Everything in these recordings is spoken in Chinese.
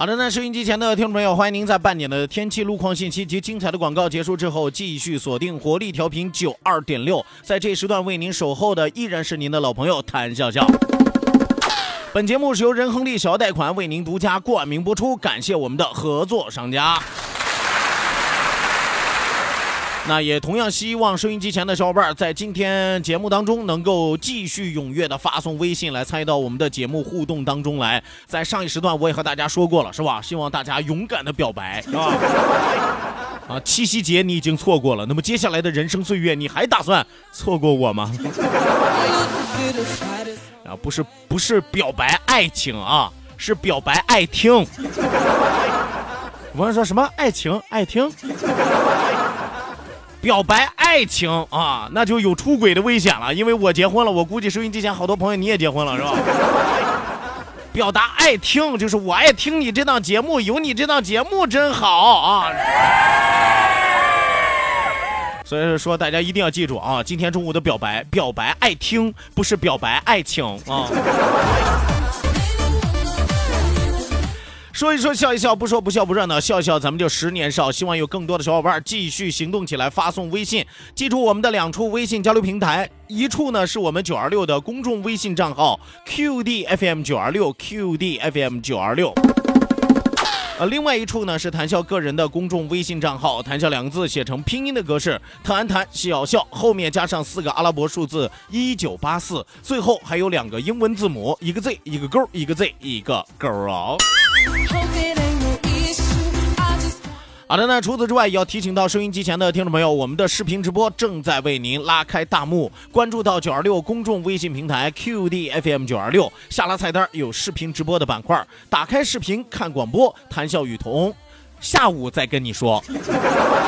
好的，那收音机前的听众朋友，欢迎您在半点的天气、路况信息及精彩的广告结束之后，继续锁定活力调频九二点六，在这时段为您守候的依然是您的老朋友谭笑笑。本节目是由仁恒利小额贷款为您独家冠名播出，感谢我们的合作商家。那也同样希望收音机前的小伙伴在今天节目当中能够继续踊跃的发送微信来参与到我们的节目互动当中来。在上一时段我也和大家说过了，是吧？希望大家勇敢的表白，是吧？啊，七夕节你已经错过了，那么接下来的人生岁月你还打算错过我吗？啊，不是不是表白爱情啊，是表白爱听。我说什么爱情爱听？表白爱情啊，那就有出轨的危险了。因为我结婚了，我估计收音机前好多朋友你也结婚了，是吧？表达爱听就是我爱听你这档节目，有你这档节目真好啊。所以说大家一定要记住啊，今天中午的表白，表白爱听不是表白爱情啊。说一说笑一笑，不说不笑不热闹，笑一笑咱们就十年少。希望有更多的小伙伴继续行动起来，发送微信。记住我们的两处微信交流平台，一处呢是我们九二六的公众微信账号 QDFM 九二六 QDFM 九二六，呃，另外一处呢是谭笑个人的公众微信账号，谭笑两个字写成拼音的格式，谭谭笑笑，后面加上四个阿拉伯数字一九八四，最后还有两个英文字母，一个 Z 一个勾，一个 Z 一个勾哦。好的，那除此之外，也要提醒到收音机前的听众朋友，我们的视频直播正在为您拉开大幕。关注到九二六公众微信平台 QDFM 九二六，下拉菜单有视频直播的板块，打开视频看广播，谈笑雨桐，下午再跟你说。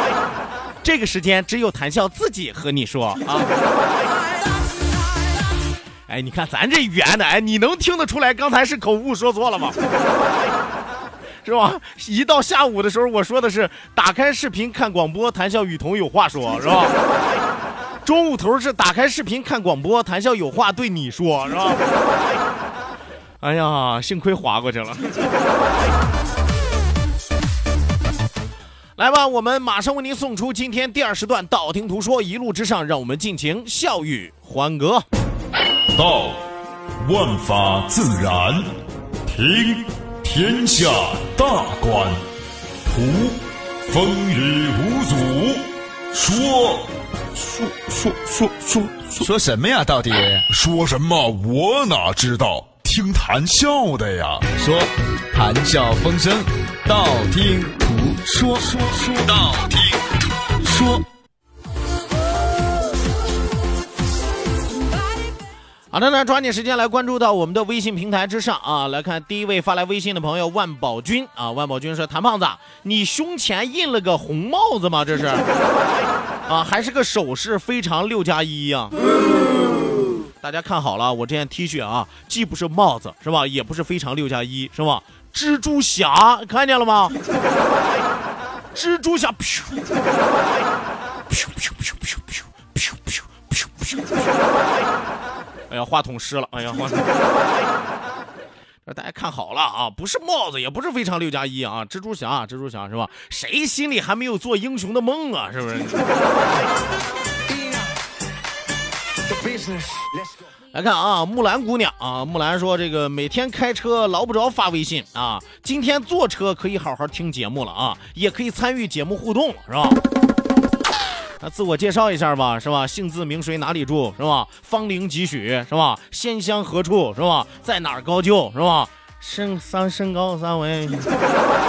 这个时间只有谈笑自己和你说啊。哎，你看咱这语言的，哎，你能听得出来刚才是口误说错了吗？是吧？一到下午的时候，我说的是打开视频看广播，谈笑雨桐有话说，是吧？中午头是打开视频看广播，谈笑有话对你说，是吧？哎呀，幸亏划过去了。来吧，我们马上为您送出今天第二时段道听途说，一路之上，让我们尽情笑语欢歌。道，万法自然；听。天下大观，图风雨无阻，说说说说说说什么呀？到底说什么？我哪知道？听谈笑的呀。说谈笑风生，道听途说，说说道听途说。好的，那抓紧时间来关注到我们的微信平台之上啊！来看第一位发来微信的朋友万宝军啊，万宝军说：“谭胖子，你胸前印了个红帽子吗？这是 啊，还是个首饰，非常六加一呀！大家看好了，我这件 T 恤啊，既不是帽子是吧，也不是非常六加一是吧？蜘蛛侠看见了吗？蜘蛛侠，噗噗噗噗噗噗噗噗。”哎呀，话筒湿了！哎呀，话筒。大家看好了啊，不是帽子，也不是非常六加一啊，蜘蛛侠，蜘蛛侠是吧？谁心里还没有做英雄的梦啊？是不是？来看啊，木兰姑娘啊，木兰说这个每天开车捞不着发微信啊，今天坐车可以好好听节目了啊，也可以参与节目互动是吧？那自我介绍一下吧，是吧？姓字名谁哪里住是吧？芳龄几许是吧？仙乡何处是吧？在哪儿高就，是吧？身三身高三围，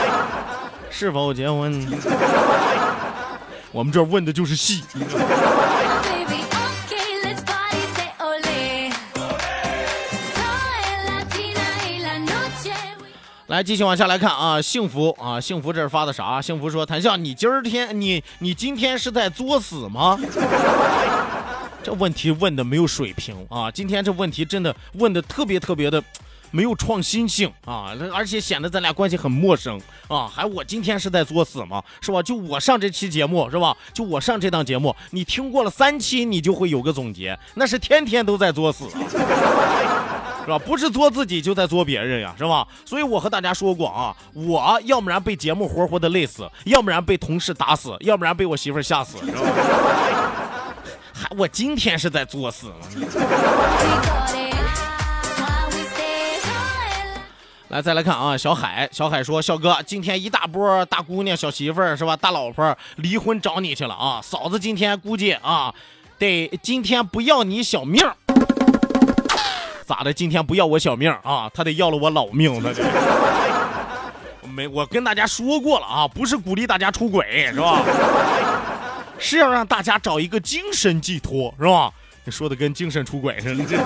是否结婚？我们这问的就是戏。来，继续往下来看啊，幸福啊，幸福这是发的啥？幸福说，谭笑，你今儿天你你今天是在作死吗？这问题问的没有水平啊！今天这问题真的问的特别特别的没有创新性啊，而且显得咱俩关系很陌生啊！还我今天是在作死吗？是吧？就我上这期节目是吧？就我上这档节目，你听过了三期，你就会有个总结，那是天天都在作死。是吧？不是作自己，就在作别人呀，是吧？所以我和大家说过啊，我要不然被节目活活的累死，要不然被同事打死，要不然被我媳妇吓死，是吧？还我今天是在作死。来，再来看啊，小海，小海说，小哥，今天一大波大姑娘、小媳妇儿是吧？大老婆离婚找你去了啊，嫂子今天估计啊，得今天不要你小命。咋的？今天不要我小命啊？他得要了我老命，他得。没，我跟大家说过了啊，不是鼓励大家出轨，是吧？是要让大家找一个精神寄托，是吧？你说的跟精神出轨似的，这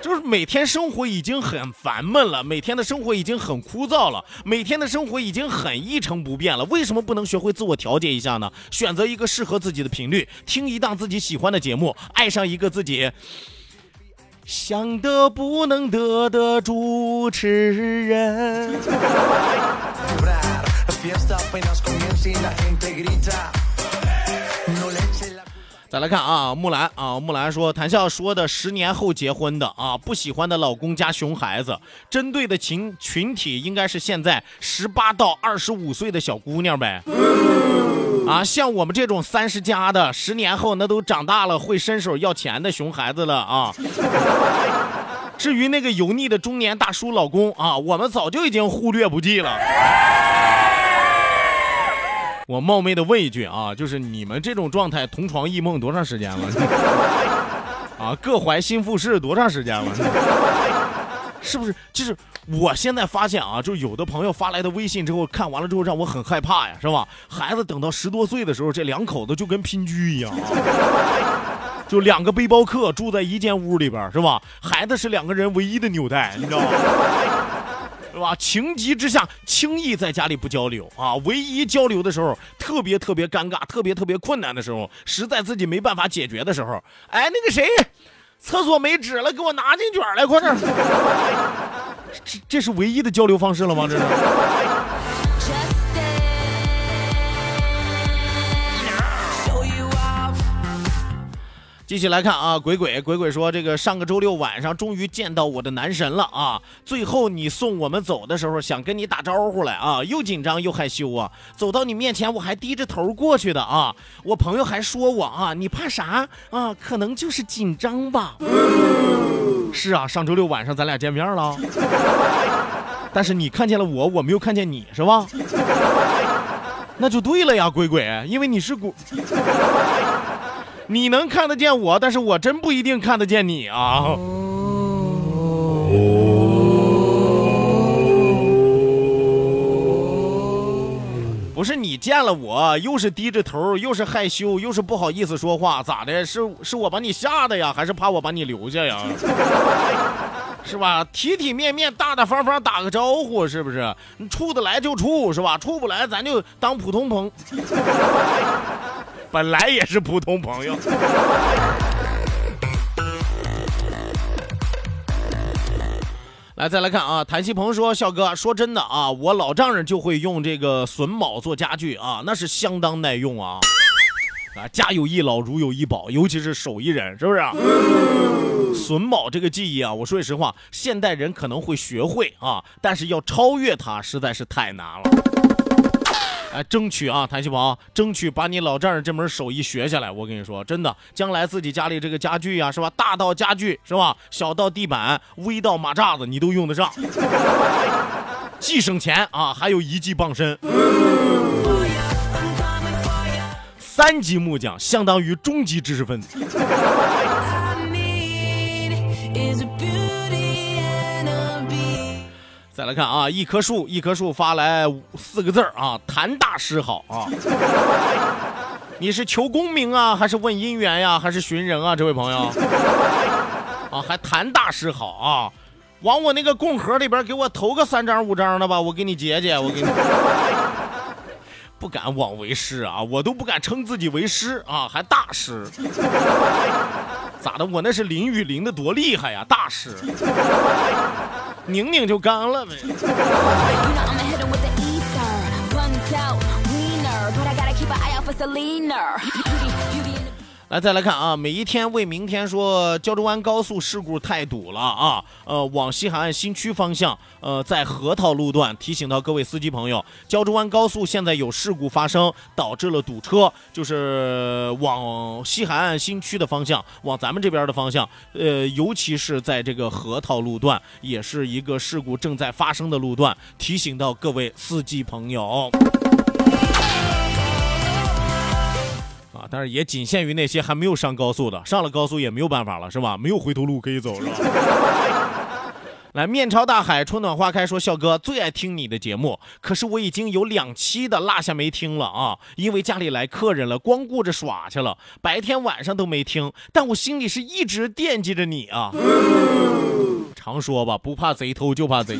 就是每天生活已经很烦闷了，每天的生活已经很枯燥了，每天的生活已经很一成不变了。为什么不能学会自我调节一下呢？选择一个适合自己的频率，听一档自己喜欢的节目，爱上一个自己。想得不能得的主持人。再来看啊，木兰啊，木兰说，谭笑说的十年后结婚的啊，不喜欢的老公加熊孩子，针对的群群体应该是现在十八到二十五岁的小姑娘呗。啊，像我们这种三十加的，十年后那都长大了会伸手要钱的熊孩子了啊。至于那个油腻的中年大叔老公啊，我们早就已经忽略不计了。我冒昧的问一句啊，就是你们这种状态同床异梦多长时间了？啊，各怀心腹事多长时间了？是不是？就是我现在发现啊，就有的朋友发来的微信之后，看完了之后让我很害怕呀，是吧？孩子等到十多岁的时候，这两口子就跟拼居一样，就两个背包客住在一间屋里边，是吧？孩子是两个人唯一的纽带，你知道吗？是吧？情急之下，轻易在家里不交流啊，唯一交流的时候，特别特别尴尬，特别特别困难的时候，实在自己没办法解决的时候，哎，那个谁？厕所没纸了，给我拿进卷来，快点！这这是唯一的交流方式了吗？这是。继续来看啊，鬼鬼鬼鬼说，这个上个周六晚上终于见到我的男神了啊！最后你送我们走的时候，想跟你打招呼来啊，又紧张又害羞啊。走到你面前，我还低着头过去的啊。我朋友还说我啊，你怕啥啊？可能就是紧张吧。是啊，上周六晚上咱俩见面了，但是你看见了我，我没有看见你是吧？那就对了呀，鬼鬼，因为你是鬼。你能看得见我，但是我真不一定看得见你啊！不是你见了我，又是低着头，又是害羞，又是不好意思说话，咋的？是是我把你吓的呀，还是怕我把你留下呀？是吧？体体面面、大大方方打个招呼，是不是？你处得来就处，是吧？处不来，咱就当普通朋。本来也是普通朋友。来，再来看啊，谭西鹏说：“笑哥，说真的啊，我老丈人就会用这个榫卯做家具啊，那是相当耐用啊。啊，家有一老，如有一宝，尤其是手艺人，是不是？榫卯这个技艺啊，我说句实话，现代人可能会学会啊，但是要超越它，实在是太难了。”哎，争取啊，谭细胞，争取把你老丈人这门手艺学下来。我跟你说，真的，将来自己家里这个家具呀，是吧？大到家具，是吧？小到地板，微到马扎子，你都用得上，既省钱啊，还有一技傍身。三级木匠相当于中级知识分子。再来看啊，一棵树，一棵树发来四个字儿啊，谭大师好啊。你是求功名啊，还是问姻缘呀，还是寻人啊？这位朋友啊，还谭大师好啊，往我那个供盒里边给我投个三张五张的吧，我给你解解，我给你。不敢枉为师啊，我都不敢称自己为师啊，还大师？咋的？我那是淋雨淋的多厉害呀，大师！拧拧就干了呗。来，再来看啊，每一天为明天说，胶州湾高速事故太堵了啊！呃，往西海岸新区方向，呃，在河套路段，提醒到各位司机朋友，胶州湾高速现在有事故发生，导致了堵车，就是往西海岸新区的方向，往咱们这边的方向，呃，尤其是在这个河套路段，也是一个事故正在发生的路段，提醒到各位司机朋友。但是也仅限于那些还没有上高速的，上了高速也没有办法了，是吧？没有回头路可以走，是吧？来，面朝大海，春暖花开，说笑哥最爱听你的节目，可是我已经有两期的落下没听了啊，因为家里来客人了，光顾着耍去了，白天晚上都没听，但我心里是一直惦记着你啊。常说吧，不怕贼偷，就怕贼。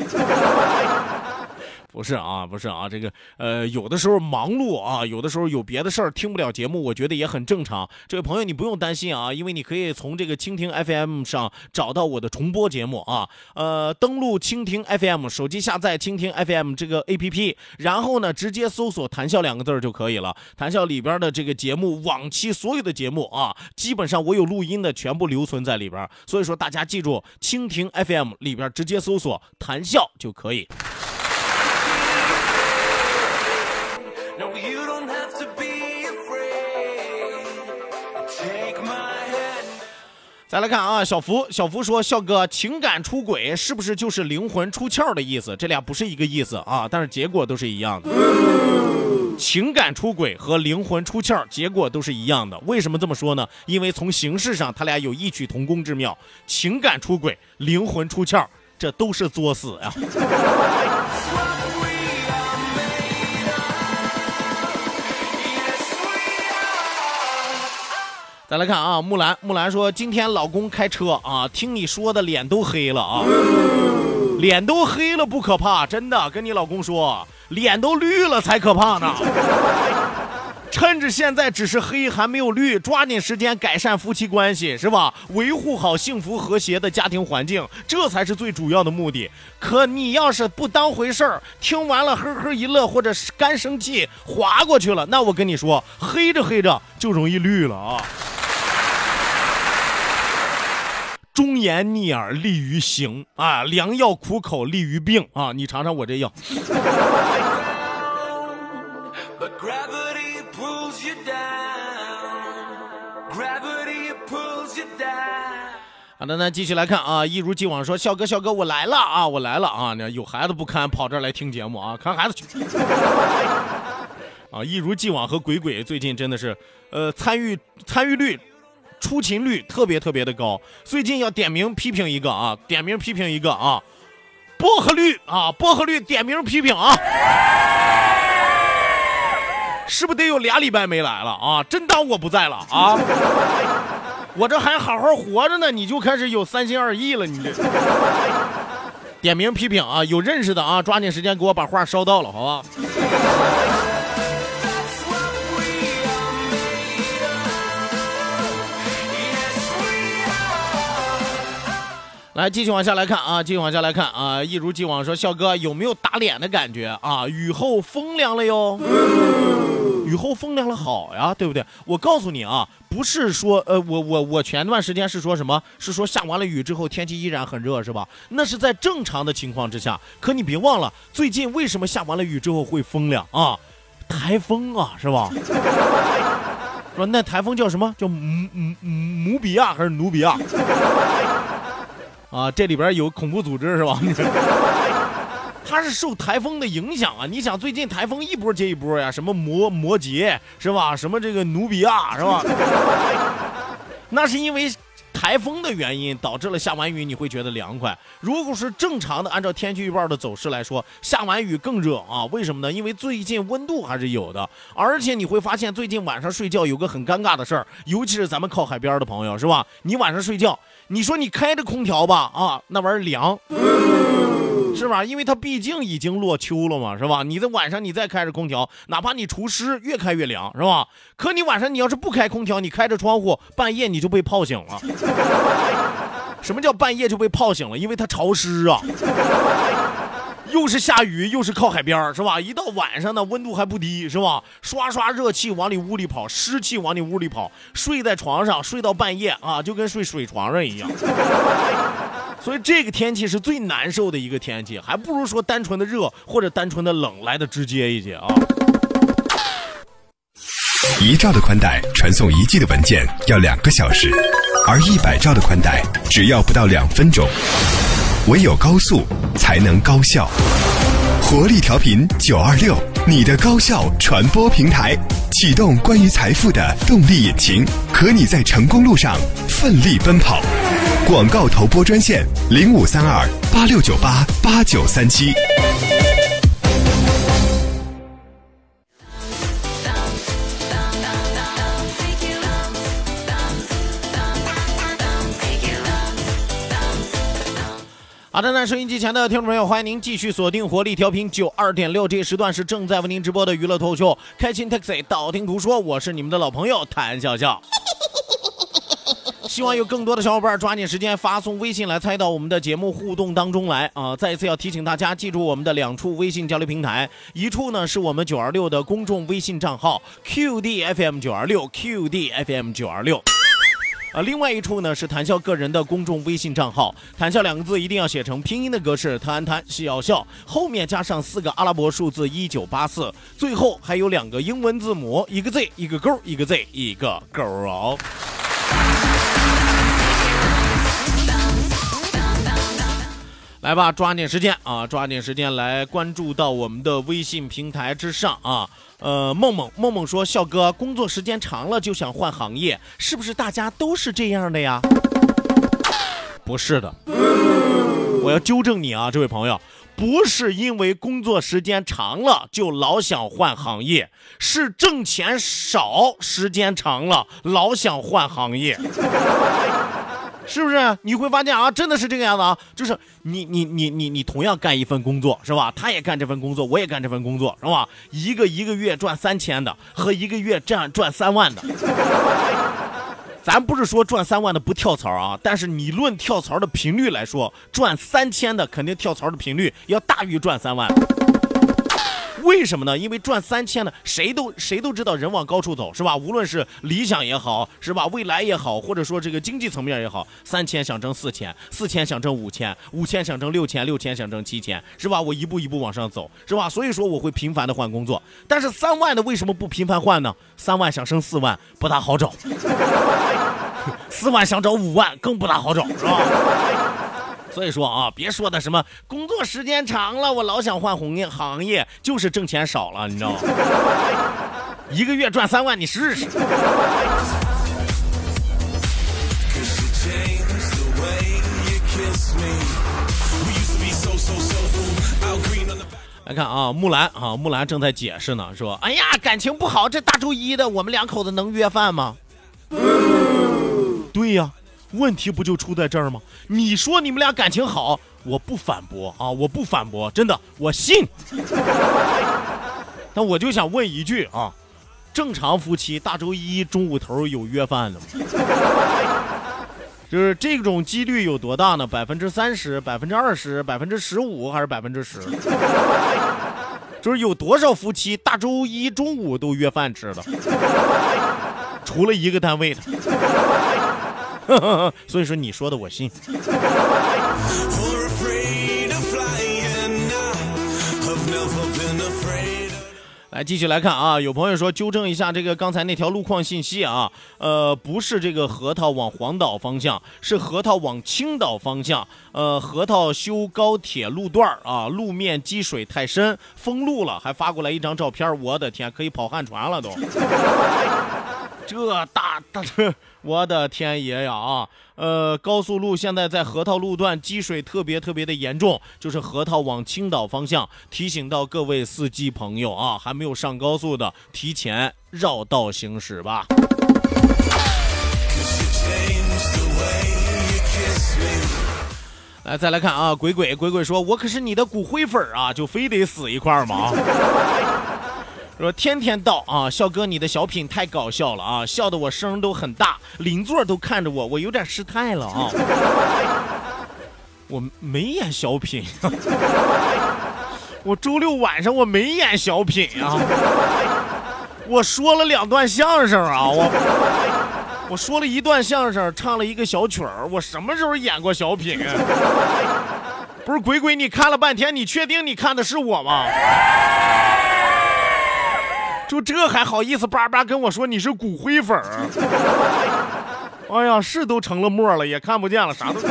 不是啊，不是啊，这个呃，有的时候忙碌啊，有的时候有别的事儿听不了节目，我觉得也很正常。这位朋友，你不用担心啊，因为你可以从这个蜻蜓 FM 上找到我的重播节目啊。呃，登录蜻蜓 FM，手机下载蜻蜓 FM 这个 APP，然后呢，直接搜索“谈笑”两个字就可以了。谈笑里边的这个节目，往期所有的节目啊，基本上我有录音的，全部留存在里边。所以说，大家记住，蜻蜓 FM 里边直接搜索“谈笑”就可以。再来看啊，小福，小福说，笑哥，情感出轨是不是就是灵魂出窍的意思？这俩不是一个意思啊，但是结果都是一样的。情感出轨和灵魂出窍结果都是一样的。为什么这么说呢？因为从形式上，他俩有异曲同工之妙。情感出轨，灵魂出窍，这都是作死呀。再来看啊，木兰，木兰说今天老公开车啊，听你说的脸都黑了啊，脸都黑了不可怕，真的跟你老公说，脸都绿了才可怕呢。趁着现在只是黑还没有绿，抓紧时间改善夫妻关系是吧？维护好幸福和谐的家庭环境，这才是最主要的目的。可你要是不当回事儿，听完了呵呵一乐，或者干生气划过去了，那我跟你说，黑着黑着就容易绿了啊。忠言逆耳利于行啊，良药苦口利于病啊！你尝尝我这药。好的，那继续来看啊，一如既往说，笑哥，笑哥，我来了啊，我来了啊！那有孩子不看，跑这儿来听节目啊，看孩子去。啊，一如既往和鬼鬼最近真的是，呃，参与参与率。出勤率特别特别的高，最近要点名批评一个啊，点名批评一个啊，薄荷绿啊，薄荷绿点名批评啊，是不是得有俩礼拜没来了啊？真当我不在了啊？我这还好好活着呢，你就开始有三心二意了，你这点名批评啊，有认识的啊，抓紧时间给我把话捎到了，好吧？来，继续往下来看啊，继续往下来看啊，一如既往说，笑哥有没有打脸的感觉啊？雨后风凉了哟，雨后风凉了，好呀，对不对？我告诉你啊，不是说呃，我我我前段时间是说什么？是说下完了雨之后天气依然很热，是吧？那是在正常的情况之下。可你别忘了，最近为什么下完了雨之后会风凉啊？台风啊，是吧？说那台风叫什么？叫姆姆姆比亚还是努比亚？啊，这里边有恐怖组织是吧？他是受台风的影响啊！你想最近台风一波接一波呀，什么摩摩羯是吧？什么这个努比亚是吧？那是因为。台风的原因导致了下完雨你会觉得凉快。如果是正常的，按照天气预报的走势来说，下完雨更热啊？为什么呢？因为最近温度还是有的，而且你会发现最近晚上睡觉有个很尴尬的事儿，尤其是咱们靠海边的朋友，是吧？你晚上睡觉，你说你开着空调吧，啊，那玩意儿凉。是吧？因为它毕竟已经落秋了嘛，是吧？你在晚上你再开着空调，哪怕你除湿，越开越凉，是吧？可你晚上你要是不开空调，你开着窗户，半夜你就被泡醒了。什么叫半夜就被泡醒了？因为它潮湿啊，又是下雨，又是靠海边，是吧？一到晚上呢，温度还不低，是吧？刷刷热气往你屋里跑，湿气往你屋里跑，睡在床上睡到半夜啊，就跟睡水床上一样。所以这个天气是最难受的一个天气，还不如说单纯的热或者单纯的冷来的直接一些啊。一兆的宽带传送一 G 的文件要两个小时，而一百兆的宽带只要不到两分钟。唯有高速才能高效。活力调频九二六，你的高效传播平台，启动关于财富的动力引擎，和你在成功路上奋力奔跑。广告投播专线零五三二八六九八八九三七。好的，那收音机前的听众朋友，欢迎您继续锁定活力调频九二点六，这时段是正在为您直播的娱乐脱口秀《开心 Taxi》，道听途说，我是你们的老朋友谭笑笑。希望有更多的小伙伴抓紧时间发送微信来参与到我们的节目互动当中来啊！再一次要提醒大家，记住我们的两处微信交流平台，一处呢是我们九二六的公众微信账号 QDFM 九二六 QDFM 九二六，啊，另外一处呢是谈笑个人的公众微信账号，谈笑两个字一定要写成拼音的格式，谈谈笑笑，后面加上四个阿拉伯数字一九八四，最后还有两个英文字母，一个 Z 一个勾，一个 Z 一个勾哦。来吧，抓紧时间啊！抓紧时间来关注到我们的微信平台之上啊！呃，梦梦梦梦说，笑哥，工作时间长了就想换行业，是不是大家都是这样的呀？不是的，我要纠正你啊，这位朋友，不是因为工作时间长了就老想换行业，是挣钱少，时间长了老想换行业。是不是？你会发现啊，真的是这个样子啊，就是你你你你你同样干一份工作是吧？他也干这份工作，我也干这份工作是吧？一个一个月赚三千的和一个月赚赚三万的，咱不是说赚三万的不跳槽啊，但是你论跳槽的频率来说，赚三千的肯定跳槽的频率要大于赚三万。为什么呢？因为赚三千的，谁都谁都知道人往高处走，是吧？无论是理想也好，是吧？未来也好，或者说这个经济层面也好，三千想挣四千，四千想挣五千，五千想挣六千，六千想挣七千，是吧？我一步一步往上走，是吧？所以说我会频繁的换工作。但是三万的为什么不频繁换呢？三万想升四万不大好找，四万想找五万更不大好找，是吧？所以说啊，别说的什么工作时间长了，我老想换行业，行业就是挣钱少了，你知道吗？一个月赚三万，你试试。来看啊，木兰啊，木兰正在解释呢，说：“哎呀，感情不好，这大周一的，我们两口子能约饭吗？”对呀。问题不就出在这儿吗？你说你们俩感情好，我不反驳啊，我不反驳，真的，我信。那我就想问一句啊，正常夫妻大周一中午头有约饭的吗？就是这种几率有多大呢？百分之三十、百分之二十、百分之十五还是百分之十？就是有多少夫妻大周一中午都约饭吃的？除了一个单位的。所以说你说的我信。来继续来看啊，有朋友说纠正一下这个刚才那条路况信息啊，呃，不是这个核桃往黄岛方向，是核桃往青岛方向。呃，核桃修高铁路段啊，路面积水太深，封路了，还发过来一张照片，我的天，可以跑旱船了都。这大大这，我的天爷呀啊！呃，高速路现在在核桃路段积水特别特别的严重，就是核桃往青岛方向，提醒到各位司机朋友啊，还没有上高速的，提前绕道行驶吧。来，再来看啊，鬼鬼鬼鬼说：“我可是你的骨灰粉啊，就非得死一块吗？”说天天到啊，笑哥你的小品太搞笑了啊，笑得我声都很大，邻座都看着我，我有点失态了啊。我没演小品，我周六晚上我没演小品啊，我说了两段相声啊，我我说了一段相声，唱了一个小曲儿，我什么时候演过小品？不是鬼鬼，你看了半天，你确定你看的是我吗？就这还好意思叭叭跟我说你是骨灰粉儿？哎呀，是都成了沫了，也看不见了，啥都。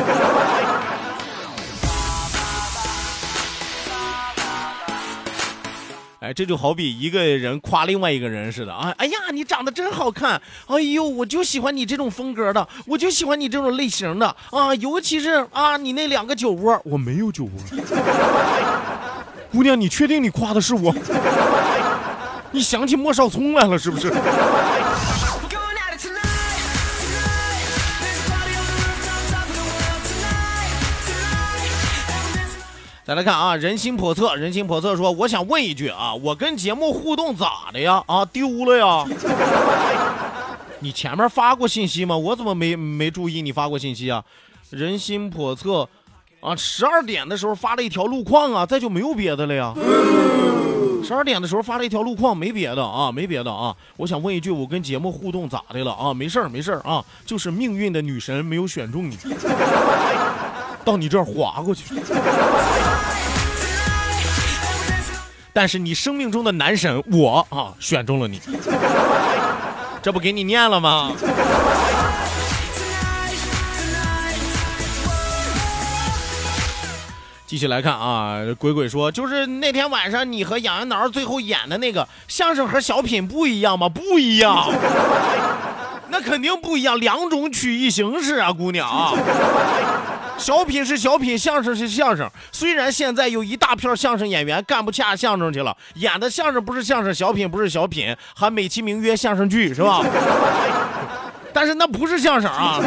哎，这就好比一个人夸另外一个人似的啊！哎呀，你长得真好看！哎呦，我就喜欢你这种风格的，我就喜欢你这种类型的啊！尤其是啊，你那两个酒窝，我没有酒窝。姑娘，你确定你夸的是我？你想起莫少聪来了是不是？再来看啊，人心叵测，人心叵测说，我想问一句啊，我跟节目互动咋的呀？啊，丢了呀？你前面发过信息吗？我怎么没没注意你发过信息啊？人心叵测，啊，十二点的时候发了一条路况啊，再就没有别的了呀。十二点的时候发了一条路况，没别的啊，没别的啊。我想问一句，我跟节目互动咋的了啊？没事儿，没事儿啊，就是命运的女神没有选中你，到你这儿划过去。但是你生命中的男神我啊，选中了你，这不给你念了吗？继续来看啊，鬼鬼说，就是那天晚上你和杨元挠最后演的那个相声和小品不一样吗？不一样，那肯定不一样，两种曲艺形式啊，姑娘。小品是小品，相声是相声。虽然现在有一大片相声演员干不下相声去了，演的相声不是相声，小品不是小品，还美其名曰相声剧，是吧？但是那不是相声啊。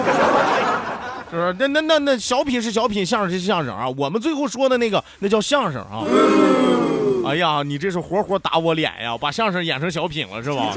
那那那那小品是小品，相声是相声啊！我们最后说的那个，那叫相声啊！哎呀，你这是活活打我脸呀！把相声演成小品了是吧？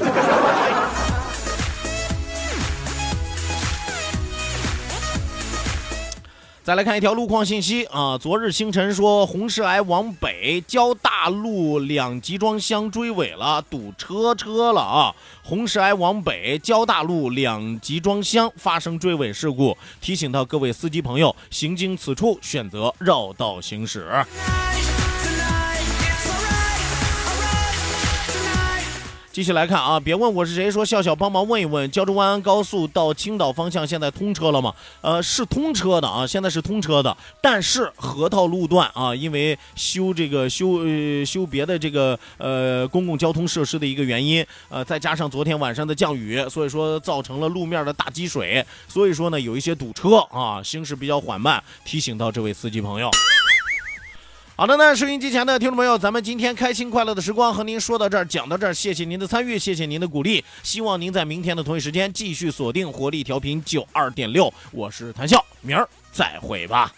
再来看一条路况信息啊！昨日清晨说，红石崖往北交大路两集装箱追尾了，堵车车了啊！红石崖往北交大路两集装箱发生追尾事故，提醒到各位司机朋友，行经此处选择绕道行驶。继续来看啊，别问我是谁，说笑笑帮忙问一问，胶州湾高速到青岛方向现在通车了吗？呃，是通车的啊，现在是通车的，但是河套路段啊，因为修这个修呃修别的这个呃公共交通设施的一个原因，呃，再加上昨天晚上的降雨，所以说造成了路面的大积水，所以说呢有一些堵车啊，行驶比较缓慢，提醒到这位司机朋友。好的那，收音机前的听众朋友，咱们今天开心快乐的时光和您说到这儿，讲到这儿，谢谢您的参与，谢谢您的鼓励，希望您在明天的同一时间继续锁定活力调频九二点六，我是谭笑，明儿再会吧。